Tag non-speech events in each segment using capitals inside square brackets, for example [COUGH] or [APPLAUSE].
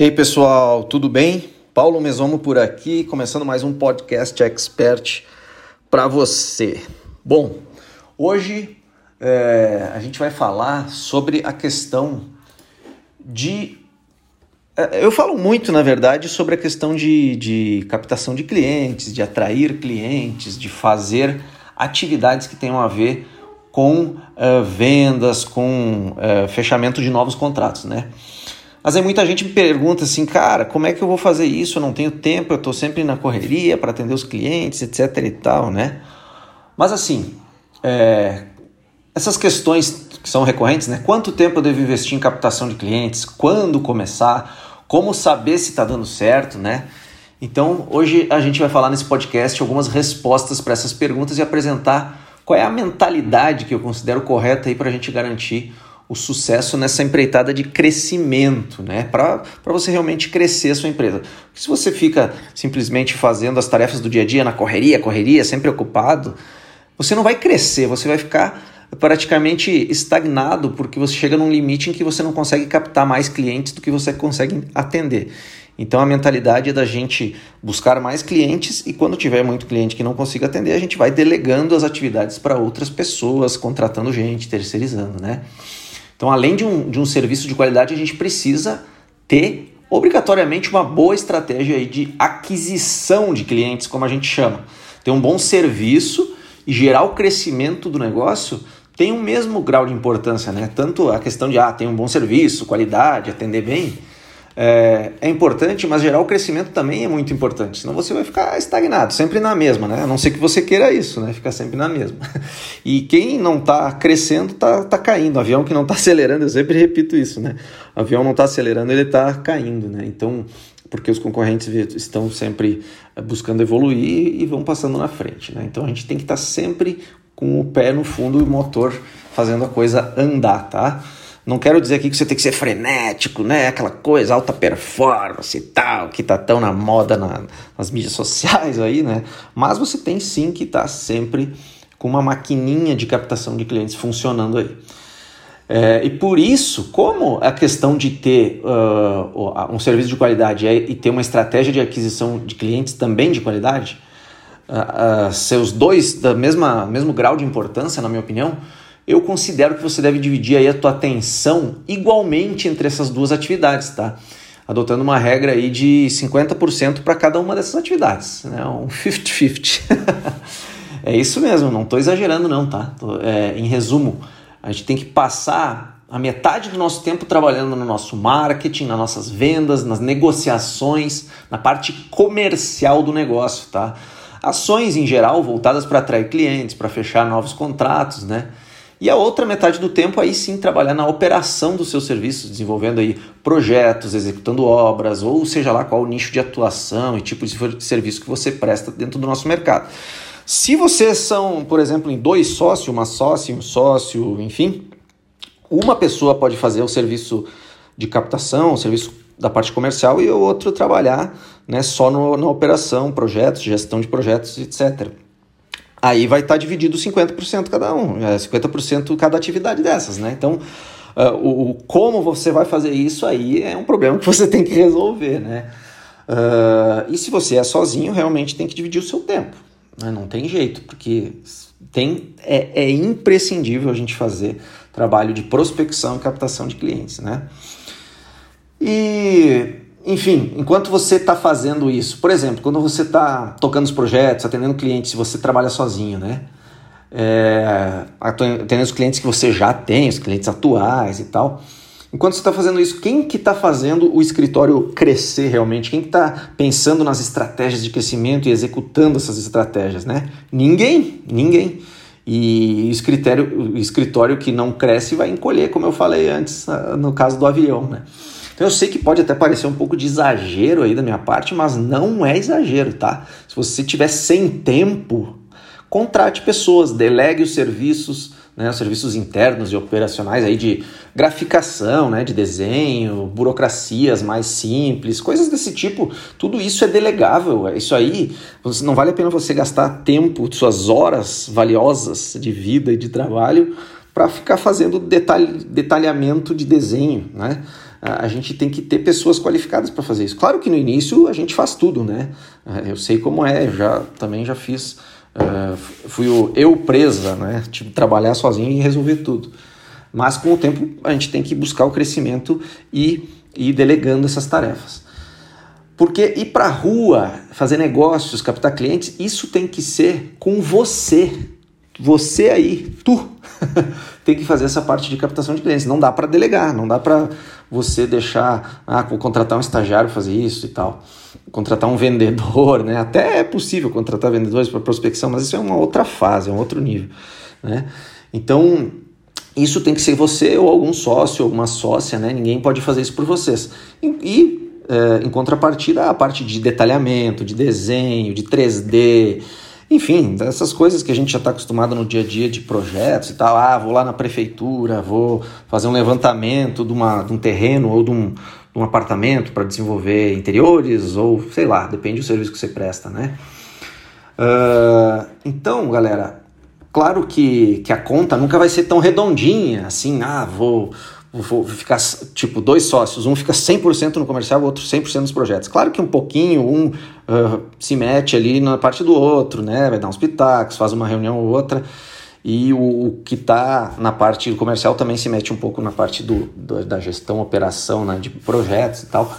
E aí, pessoal, tudo bem? Paulo Mesomo por aqui, começando mais um podcast expert para você. Bom, hoje é, a gente vai falar sobre a questão de. É, eu falo muito, na verdade, sobre a questão de, de captação de clientes, de atrair clientes, de fazer atividades que tenham a ver com uh, vendas, com uh, fechamento de novos contratos, né? Mas aí muita gente me pergunta assim, cara, como é que eu vou fazer isso? Eu não tenho tempo, eu estou sempre na correria para atender os clientes, etc e tal, né? Mas assim, é, essas questões que são recorrentes, né? Quanto tempo eu devo investir em captação de clientes? Quando começar? Como saber se está dando certo, né? Então, hoje a gente vai falar nesse podcast algumas respostas para essas perguntas e apresentar qual é a mentalidade que eu considero correta aí para a gente garantir o sucesso nessa empreitada de crescimento, né? Para você realmente crescer a sua empresa. Porque se você fica simplesmente fazendo as tarefas do dia a dia na correria, correria, sempre ocupado, você não vai crescer, você vai ficar praticamente estagnado porque você chega num limite em que você não consegue captar mais clientes do que você consegue atender. Então a mentalidade é da gente buscar mais clientes e quando tiver muito cliente que não consiga atender, a gente vai delegando as atividades para outras pessoas, contratando gente, terceirizando, né? Então, além de um, de um serviço de qualidade, a gente precisa ter obrigatoriamente uma boa estratégia de aquisição de clientes, como a gente chama. Ter um bom serviço e gerar o crescimento do negócio tem o mesmo grau de importância, né? Tanto a questão de ah, ter um bom serviço, qualidade, atender bem, é, é, importante, mas gerar o crescimento também é muito importante, senão você vai ficar estagnado, sempre na mesma, né? A não ser que você queira isso, né? Ficar sempre na mesma. [LAUGHS] E quem não está crescendo está tá caindo. O avião que não está acelerando, eu sempre repito isso, né? O avião não está acelerando, ele está caindo, né? Então, porque os concorrentes estão sempre eh, buscando evoluir e vão passando na frente, né? Então a gente tem que estar tá sempre com o pé no fundo e o motor fazendo a coisa andar, tá? Não quero dizer aqui que você tem que ser frenético, né? Aquela coisa, alta performance e tal, que tá tão na moda na, nas mídias sociais aí, né? Mas você tem sim que estar tá sempre com uma maquininha de captação de clientes funcionando aí. É, e por isso, como a questão de ter uh, um serviço de qualidade e ter uma estratégia de aquisição de clientes também de qualidade, uh, uh, seus dois da mesma mesmo grau de importância, na minha opinião, eu considero que você deve dividir aí a tua atenção igualmente entre essas duas atividades, tá? Adotando uma regra aí de 50% para cada uma dessas atividades, né? Um 50-50. [LAUGHS] é isso mesmo, não estou exagerando não, tá? É, em resumo, a gente tem que passar a metade do nosso tempo trabalhando no nosso marketing, nas nossas vendas, nas negociações, na parte comercial do negócio, tá? Ações em geral voltadas para atrair clientes, para fechar novos contratos, né? E a outra metade do tempo aí sim trabalhar na operação dos seus serviços, desenvolvendo aí projetos, executando obras, ou seja lá qual o nicho de atuação e tipo de serviço que você presta dentro do nosso mercado. Se vocês são, por exemplo, em dois sócios, uma sócia, um sócio, enfim, uma pessoa pode fazer o serviço de captação, o serviço da parte comercial e o outro trabalhar né, só no, na operação, projetos, gestão de projetos, etc. Aí vai estar tá dividido 50% cada um, 50% é cada atividade dessas, né? Então, uh, o, o, como você vai fazer isso aí é um problema que você [LAUGHS] tem que resolver, né? Uh, e se você é sozinho, realmente tem que dividir o seu tempo. Né? Não tem jeito, porque tem, é, é imprescindível a gente fazer trabalho de prospecção e captação de clientes, né? E enfim, enquanto você está fazendo isso, por exemplo, quando você está tocando os projetos, atendendo clientes, se você trabalha sozinho, né? É, atendendo os clientes que você já tem, os clientes atuais e tal. Enquanto você está fazendo isso, quem que está fazendo o escritório crescer realmente? Quem que está pensando nas estratégias de crescimento e executando essas estratégias, né? Ninguém, ninguém. E o escritório, o escritório que não cresce vai encolher, como eu falei antes no caso do avião, né? Então eu sei que pode até parecer um pouco de exagero aí da minha parte, mas não é exagero, tá? Se você tiver sem tempo, contrate pessoas, delegue os serviços, né, os serviços internos e operacionais aí de graficação, né, de desenho, burocracias mais simples, coisas desse tipo. Tudo isso é delegável. Isso aí, não vale a pena você gastar tempo, suas horas valiosas de vida e de trabalho para ficar fazendo detalhamento de desenho, né? A gente tem que ter pessoas qualificadas para fazer isso. Claro que no início a gente faz tudo, né? Eu sei como é, já também já fiz, uh, fui o eu presa, né? Tipo, trabalhar sozinho e resolver tudo. Mas com o tempo a gente tem que buscar o crescimento e ir delegando essas tarefas. Porque ir para a rua, fazer negócios, captar clientes, isso tem que ser com você. Você aí, tu, [LAUGHS] tem que fazer essa parte de captação de clientes. Não dá para delegar, não dá para você deixar, ah, vou contratar um estagiário fazer isso e tal. Contratar um vendedor, né? Até é possível contratar vendedores para prospecção, mas isso é uma outra fase, é um outro nível, né? Então, isso tem que ser você ou algum sócio, alguma sócia, né? Ninguém pode fazer isso por vocês. E, e é, em contrapartida, a parte de detalhamento, de desenho, de 3D, enfim, dessas coisas que a gente já está acostumado no dia a dia de projetos e tal. Ah, vou lá na prefeitura, vou fazer um levantamento de, uma, de um terreno ou de um, de um apartamento para desenvolver interiores, ou sei lá, depende do serviço que você presta, né? Uh, então, galera, claro que, que a conta nunca vai ser tão redondinha, assim, ah, vou, vou ficar, tipo, dois sócios, um fica 100% no comercial, o outro 100% nos projetos. Claro que um pouquinho, um se mete ali na parte do outro, né, vai dar uns pitacos, faz uma reunião ou outra, e o, o que está na parte comercial também se mete um pouco na parte do, do da gestão, operação, né, de projetos e tal.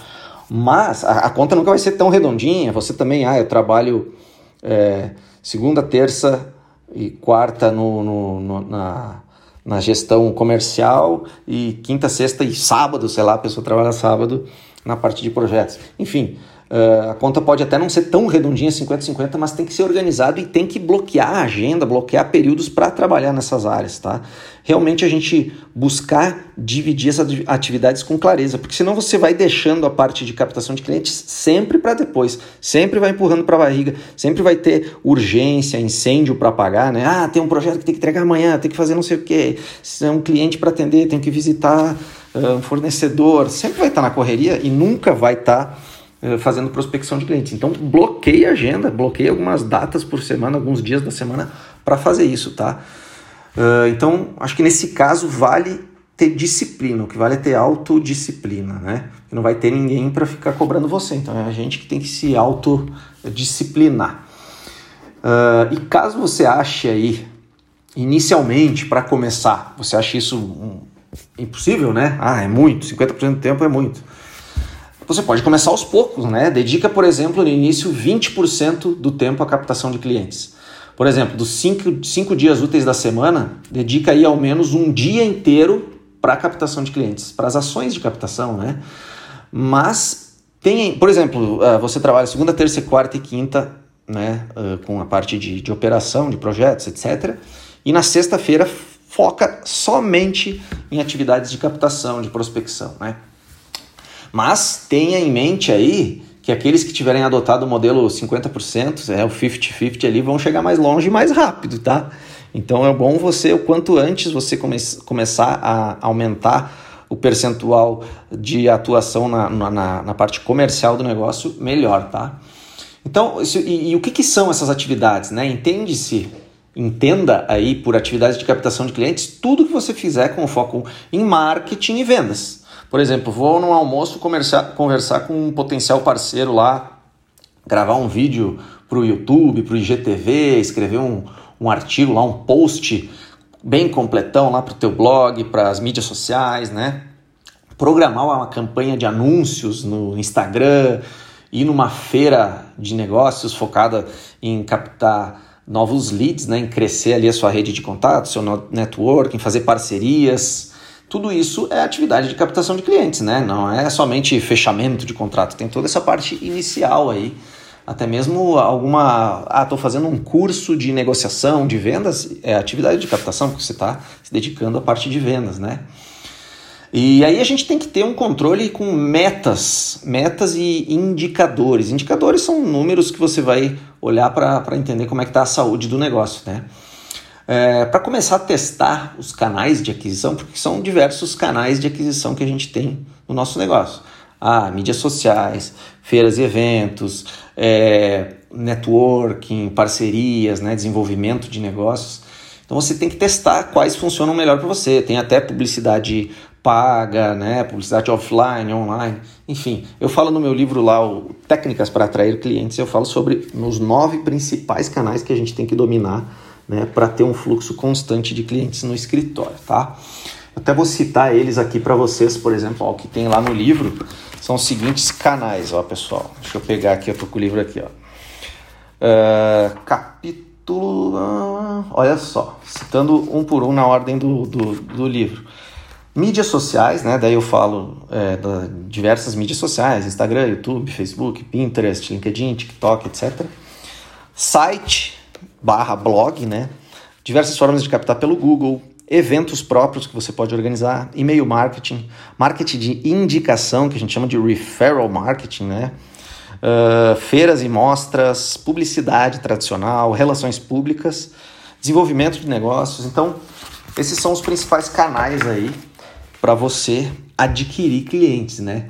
Mas a, a, conta nunca vai ser tão redondinha, você também, ah, eu trabalho é, segunda, terça e quarta no, no, no, na, na gestão comercial e quinta, sexta e sábado, sei lá, a pessoa trabalha sábado na parte de projetos. Enfim, Uh, a conta pode até não ser tão redondinha 50-50, mas tem que ser organizado e tem que bloquear a agenda, bloquear períodos para trabalhar nessas áreas, tá? Realmente a gente buscar dividir essas atividades com clareza, porque senão você vai deixando a parte de captação de clientes sempre para depois, sempre vai empurrando para a barriga, sempre vai ter urgência, incêndio para pagar, né? Ah, tem um projeto que tem que entregar amanhã, tem que fazer não sei o que, se é um cliente para atender, tem que visitar um fornecedor, sempre vai estar tá na correria e nunca vai estar. Tá fazendo prospecção de clientes. Então bloqueie a agenda, bloqueie algumas datas por semana, alguns dias da semana para fazer isso, tá? Uh, então acho que nesse caso vale ter disciplina, o que vale é ter autodisciplina, né? Que não vai ter ninguém para ficar cobrando você, então é a gente que tem que se autodisciplinar. Uh, e caso você ache aí, inicialmente, para começar, você acha isso um, impossível, né? Ah, é muito, 50% do tempo é muito você pode começar aos poucos, né? Dedica, por exemplo, no início 20% do tempo à captação de clientes. Por exemplo, dos 5 cinco, dias úteis da semana, dedica aí ao menos um dia inteiro para captação de clientes, para as ações de captação, né? Mas tem, por exemplo, ah, você trabalha segunda, terça, quarta e quinta, né? Ah, com a parte de, de operação, de projetos, etc. E na sexta-feira foca somente em atividades de captação, de prospecção, né? Mas tenha em mente aí que aqueles que tiverem adotado o modelo 50%, é o 50-50 ali, vão chegar mais longe e mais rápido, tá? Então é bom você, o quanto antes você come começar a aumentar o percentual de atuação na, na, na parte comercial do negócio, melhor, tá? Então, isso, e, e, o que, que são essas atividades, né? Entende-se, entenda aí por atividades de captação de clientes tudo que você fizer com foco em marketing e vendas. Por exemplo, vou num almoço conversar, conversar com um potencial parceiro lá, gravar um vídeo para o YouTube, para o IGTV, escrever um, um artigo lá, um post bem completão lá para o teu blog, para as mídias sociais, né? Programar uma campanha de anúncios no Instagram, ir numa feira de negócios focada em captar novos leads, né? em crescer ali a sua rede de contatos, seu networking, fazer parcerias, tudo isso é atividade de captação de clientes, né? Não é somente fechamento de contrato, tem toda essa parte inicial aí. Até mesmo alguma. Ah, estou fazendo um curso de negociação, de vendas, é atividade de captação, porque você está se dedicando à parte de vendas, né? E aí a gente tem que ter um controle com metas, metas e indicadores. Indicadores são números que você vai olhar para entender como é que está a saúde do negócio, né? É, para começar a testar os canais de aquisição, porque são diversos canais de aquisição que a gente tem no nosso negócio. Ah, mídias sociais, feiras e eventos, é, networking, parcerias, né, desenvolvimento de negócios. Então você tem que testar quais funcionam melhor para você. Tem até publicidade paga, né, publicidade offline, online, enfim. Eu falo no meu livro lá, o Técnicas para Atrair Clientes, eu falo sobre os nove principais canais que a gente tem que dominar né, para ter um fluxo constante de clientes no escritório, tá? Até vou citar eles aqui para vocês, por exemplo, ó, o que tem lá no livro são os seguintes canais, ó, pessoal. Deixa eu pegar aqui, eu tô com o livro aqui, ó. Uh, capítulo. Uh, olha só, citando um por um na ordem do, do, do livro. Mídias sociais, né? Daí eu falo é, de diversas mídias sociais: Instagram, YouTube, Facebook, Pinterest, LinkedIn, TikTok, etc. Site barra blog, né? Diversas formas de captar pelo Google, eventos próprios que você pode organizar, e-mail marketing, marketing de indicação, que a gente chama de referral marketing, né? Uh, feiras e mostras, publicidade tradicional, relações públicas, desenvolvimento de negócios. Então, esses são os principais canais aí para você adquirir clientes, né?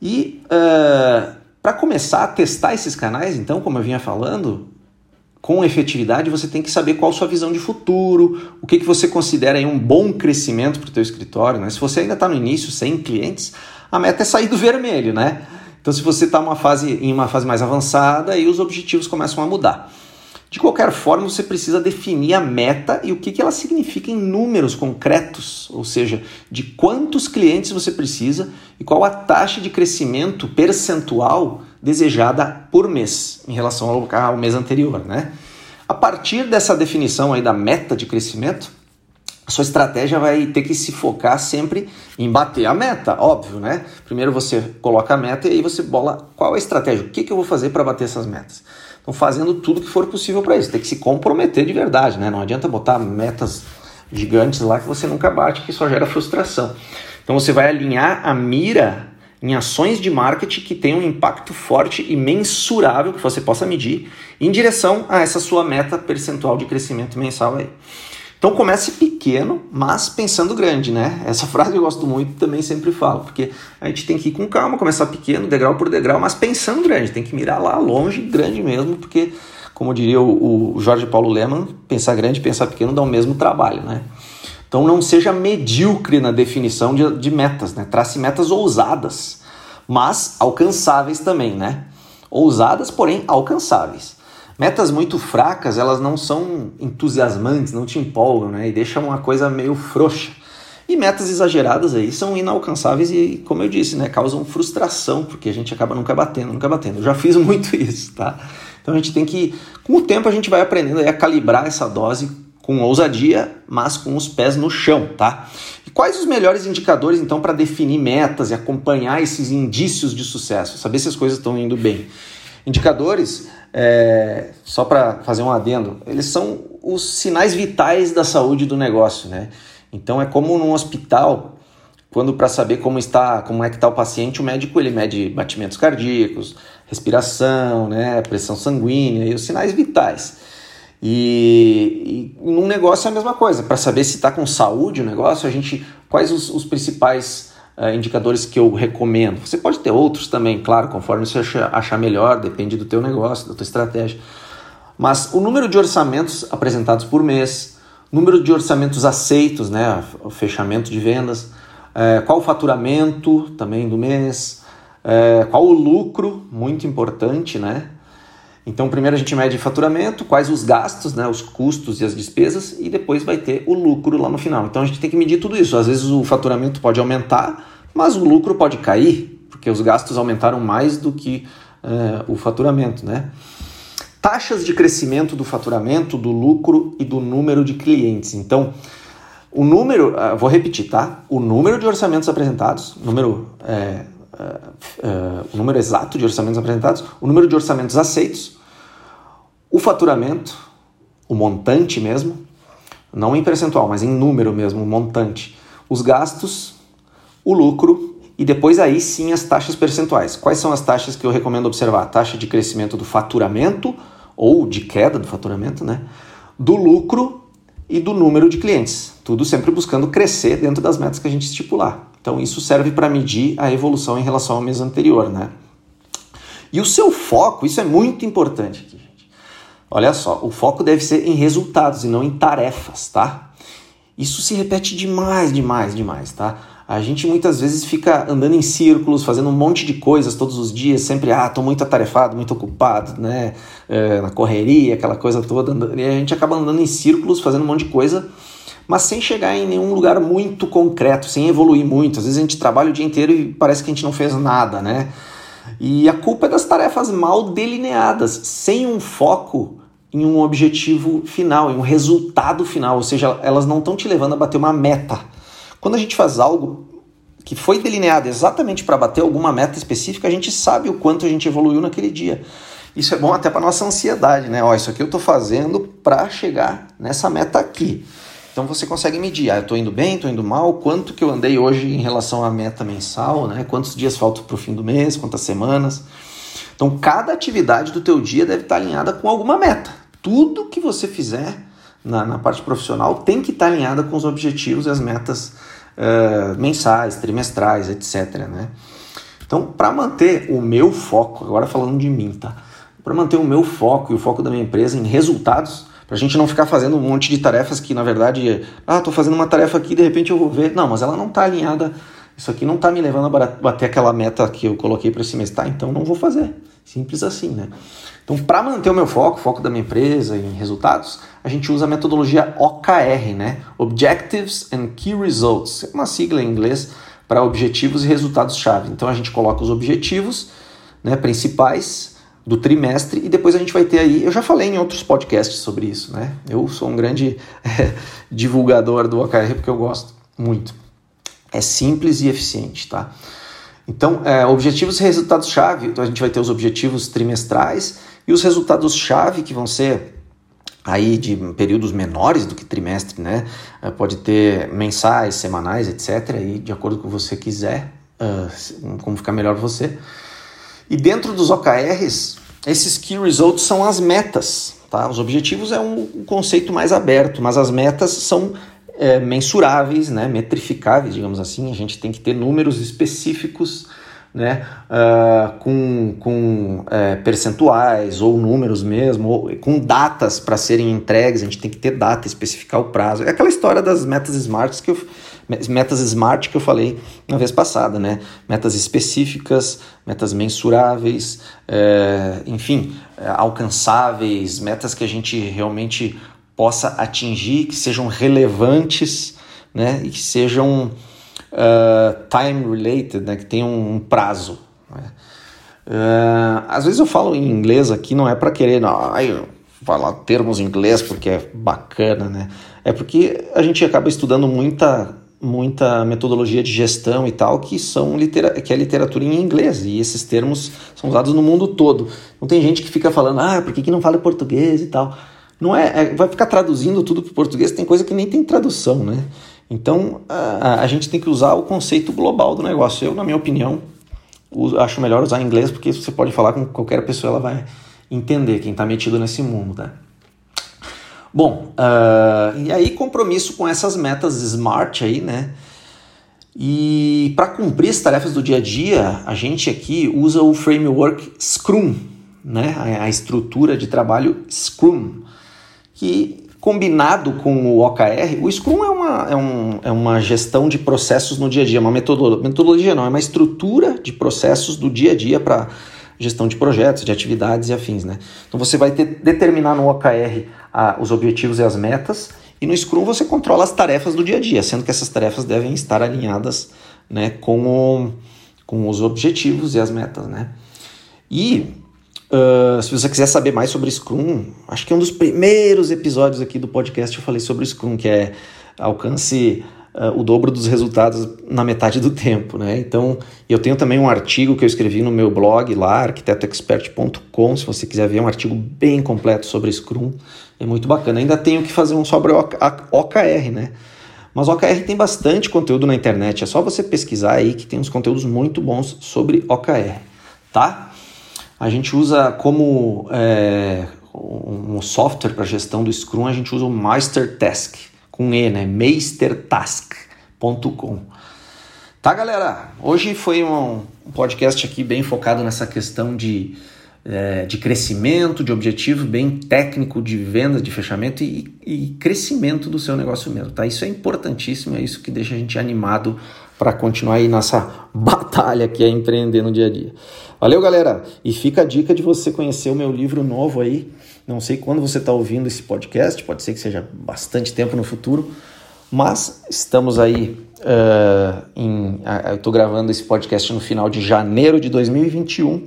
E uh, para começar a testar esses canais, então, como eu vinha falando, com efetividade, você tem que saber qual a sua visão de futuro, o que, que você considera um bom crescimento para o teu escritório. Né? Se você ainda está no início, sem clientes, a meta é sair do vermelho, né? Então, se você está em uma fase mais avançada, aí os objetivos começam a mudar. De qualquer forma, você precisa definir a meta e o que, que ela significa em números concretos, ou seja, de quantos clientes você precisa e qual a taxa de crescimento percentual desejada por mês em relação ao, ao mês anterior. Né? A partir dessa definição aí da meta de crescimento, a sua estratégia vai ter que se focar sempre em bater a meta, óbvio, né? Primeiro você coloca a meta e aí você bola qual é a estratégia, o que, que eu vou fazer para bater essas metas. Então, fazendo tudo que for possível para isso, tem que se comprometer de verdade, né? Não adianta botar metas gigantes lá que você nunca bate, que só gera frustração. Então, você vai alinhar a mira em ações de marketing que tenham um impacto forte e mensurável que você possa medir em direção a essa sua meta percentual de crescimento mensal aí. Então comece pequeno, mas pensando grande, né? Essa [LAUGHS] frase eu gosto muito também sempre falo, porque a gente tem que ir com calma, começar pequeno, degrau por degrau, mas pensando grande, tem que mirar lá longe, grande mesmo, porque, como diria o, Jorge Paulo Leman, pensar grande pensar pequeno dá o mesmo trabalho, né? Então não seja medíocre na definição de, de metas, né? Trace metas ousadas, mas alcançáveis também, né? Ousadas, porém alcançáveis. Metas muito fracas, elas não são entusiasmantes, não te empolgam, né? E deixam uma coisa meio frouxa. E metas exageradas aí são inalcançáveis e, como eu disse, né, causam frustração, porque a gente acaba nunca batendo, nunca batendo. Eu já fiz [LAUGHS] muito isso, tá? Então a gente tem que, com o tempo a gente vai aprendendo a calibrar essa dose com ousadia, mas com os pés no chão, tá? E quais os melhores indicadores então para definir metas e acompanhar esses indícios de sucesso, saber se as coisas estão indo bem? Indicadores é, só para fazer um adendo, eles são os sinais vitais da saúde do negócio, né? Então é como num hospital, quando para saber como está, como é que está o paciente, o médico ele mede batimentos cardíacos, respiração, né, pressão sanguínea e os sinais vitais. E, e num negócio é a mesma coisa. Para saber se está com saúde o negócio, a gente quais os, os principais uh, indicadores que eu recomendo. Você pode ter outros também, claro, conforme você achar, achar melhor, depende do teu negócio, da tua estratégia. Mas o número de orçamentos apresentados por mês, número de orçamentos aceitos, né, o fechamento de vendas, é, qual o faturamento também do mês, é, qual o lucro, muito importante, né? Então, primeiro a gente mede faturamento, quais os gastos, né, os custos e as despesas, e depois vai ter o lucro lá no final. Então, a gente tem que medir tudo isso. Às vezes o faturamento pode aumentar, mas o lucro pode cair, porque os gastos aumentaram mais do que é, o faturamento, né? Taxas de crescimento do faturamento, do lucro e do número de clientes. Então, o número, uh, vou repetir, tá? O número de orçamentos apresentados, número é, uh, o número exato de orçamentos apresentados, o número de orçamentos aceitos, o faturamento, o montante mesmo, não em percentual, mas em número mesmo, o montante, os gastos, o lucro e depois aí sim as taxas percentuais. Quais são as taxas que eu recomendo observar? taxa de crescimento do faturamento ou de queda do faturamento, né? Do lucro e do número de clientes. Tudo sempre buscando crescer dentro das metas que a gente estipular. Então isso serve para medir a evolução em relação ao mês anterior, né? E o seu foco, isso é muito importante aqui, gente. Olha só, o foco deve ser em resultados e não em tarefas, tá? Isso se repete demais, demais, demais, tá? A gente muitas vezes fica andando em círculos, fazendo um monte de coisas todos os dias, sempre, ah, tô muito atarefado, muito ocupado, né? É, na correria, aquela coisa toda. E a gente acaba andando em círculos, fazendo um monte de coisa, mas sem chegar em nenhum lugar muito concreto, sem evoluir muito. Às vezes a gente trabalha o dia inteiro e parece que a gente não fez nada, né? E a culpa é das tarefas mal delineadas, sem um foco em um objetivo final, em um resultado final, ou seja, elas não estão te levando a bater uma meta. Quando a gente faz algo que foi delineado exatamente para bater alguma meta específica, a gente sabe o quanto a gente evoluiu naquele dia. Isso é bom até para nossa ansiedade, né? Ó, isso aqui eu estou fazendo para chegar nessa meta aqui. Então você consegue medir, ah, eu estou indo bem, estou indo mal, quanto que eu andei hoje em relação à meta mensal, né? Quantos dias faltam para o fim do mês, quantas semanas. Então cada atividade do teu dia deve estar alinhada com alguma meta. Tudo que você fizer na, na parte profissional tem que estar alinhada com os objetivos e as metas uh, mensais, trimestrais, etc. Né? Então, para manter o meu foco, agora falando de mim, tá? Para manter o meu foco e o foco da minha empresa em resultados, Pra gente não ficar fazendo um monte de tarefas que, na verdade, ah, tô fazendo uma tarefa aqui de repente eu vou ver. Não, mas ela não tá alinhada. Isso aqui não tá me levando a bater aquela meta que eu coloquei para esse mês. Tá, então não vou fazer. Simples assim, né? Então, para manter o meu foco, foco da minha empresa em resultados, a gente usa a metodologia OKR, né? Objectives and Key Results. É uma sigla em inglês para objetivos e resultados-chave. Então, a gente coloca os objetivos né, principais do trimestre e depois a gente vai ter aí, eu já falei em outros podcasts sobre isso, né? Eu sou um grande é, [LAUGHS] divulgador do OKR porque eu gosto muito. É simples e eficiente, tá? Então, é, objetivos e resultados-chave. Então, a gente vai ter os objetivos trimestrais e os resultados-chave que vão ser aí de períodos menores do que trimestre, né? É, pode ter mensais, semanais, etc. E de acordo com o que você quiser, uh, como ficar melhor você. E dentro dos OKRs, esses Key Results são as metas. Tá? Os objetivos é um conceito mais aberto, mas as metas são é, mensuráveis, né? metrificáveis, digamos assim. A gente tem que ter números específicos né, uh, com, com é, percentuais ou números mesmo, ou com datas para serem entregues, a gente tem que ter data, especificar o prazo. É aquela história das metas smart que eu, metas smart que eu falei na vez passada, né? Metas específicas, metas mensuráveis, é, enfim, é, alcançáveis, metas que a gente realmente possa atingir, que sejam relevantes, né? E que sejam uh, time related, né? Que tenham um prazo. Né? Uh, às vezes eu falo em inglês aqui, não é para querer, não, ai, falar termos em inglês porque é bacana, né? É porque a gente acaba estudando muita muita metodologia de gestão e tal que são que é literatura em inglês e esses termos são usados no mundo todo. Não tem gente que fica falando, ah, por que, que não fala português e tal. Não é, é vai ficar traduzindo tudo para português, tem coisa que nem tem tradução, né? Então a, a gente tem que usar o conceito global do negócio. Eu, na minha opinião, uso, acho melhor usar inglês porque você pode falar com qualquer pessoa, ela vai entender quem está metido nesse mundo, tá? Bom, uh, e aí compromisso com essas metas smart aí, né? E para cumprir as tarefas do dia a dia, a gente aqui usa o framework Scrum, né? A, estrutura de trabalho Scrum, que combinado com o OKR, o Scrum é uma, é, um, é uma gestão de processos no dia a dia, uma metodologia, metodologia não, é uma estrutura de processos do dia a dia para gestão de projetos, de atividades e afins. Né? Então você vai ter, determinar no OKR a, os objetivos e as metas, e no Scrum você controla as tarefas do dia a dia, sendo que essas tarefas devem estar alinhadas né, com, o, com os objetivos e as metas. Né? E uh, se você quiser saber mais sobre Scrum, acho que é um dos primeiros episódios aqui do podcast eu falei sobre Scrum, que é alcance uh, o dobro dos resultados na metade do tempo, né? Então, eu tenho também um artigo que eu escrevi no meu blog lá, arquitetoexpert.com, se você quiser ver, é um artigo bem completo sobre Scrum, é muito bacana. Ainda tenho que fazer um sobre OKR, né? Mas OKR tem bastante conteúdo na internet, é só você pesquisar aí que tem uns conteúdos muito bons sobre OKR, tá? A gente usa como é, um software para gestão do Scrum, a gente usa o Master Task com E, né? meistertask.com. Tá, galera? Hoje foi um, podcast aqui bem focado nessa questão de é, de crescimento, de objetivo bem técnico de venda, de fechamento e, e, crescimento do seu negócio mesmo, tá? Isso é importantíssimo, é isso que deixa a gente animado para continuar aí nessa [LAUGHS] batalha que é empreender no dia a dia. Valeu, galera! E fica a dica de você conhecer o meu livro novo aí. Não sei quando você está ouvindo esse podcast, pode ser que seja bastante tempo no futuro, mas estamos aí. Uh, em, uh, eu estou gravando esse podcast no final de janeiro de 2021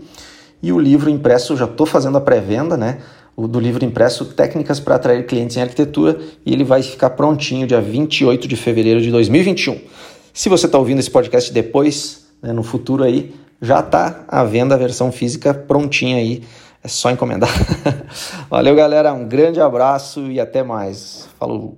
e o livro impresso, já estou fazendo a pré-venda, né? O do livro impresso Técnicas para Atrair Clientes em Arquitetura, e ele vai ficar prontinho dia 28 de fevereiro de 2021. Se você está ouvindo esse podcast depois, né, no futuro aí, já está à venda a versão física prontinha aí. É só encomendar. [LAUGHS] Valeu, galera. Um grande abraço e até mais. Falou.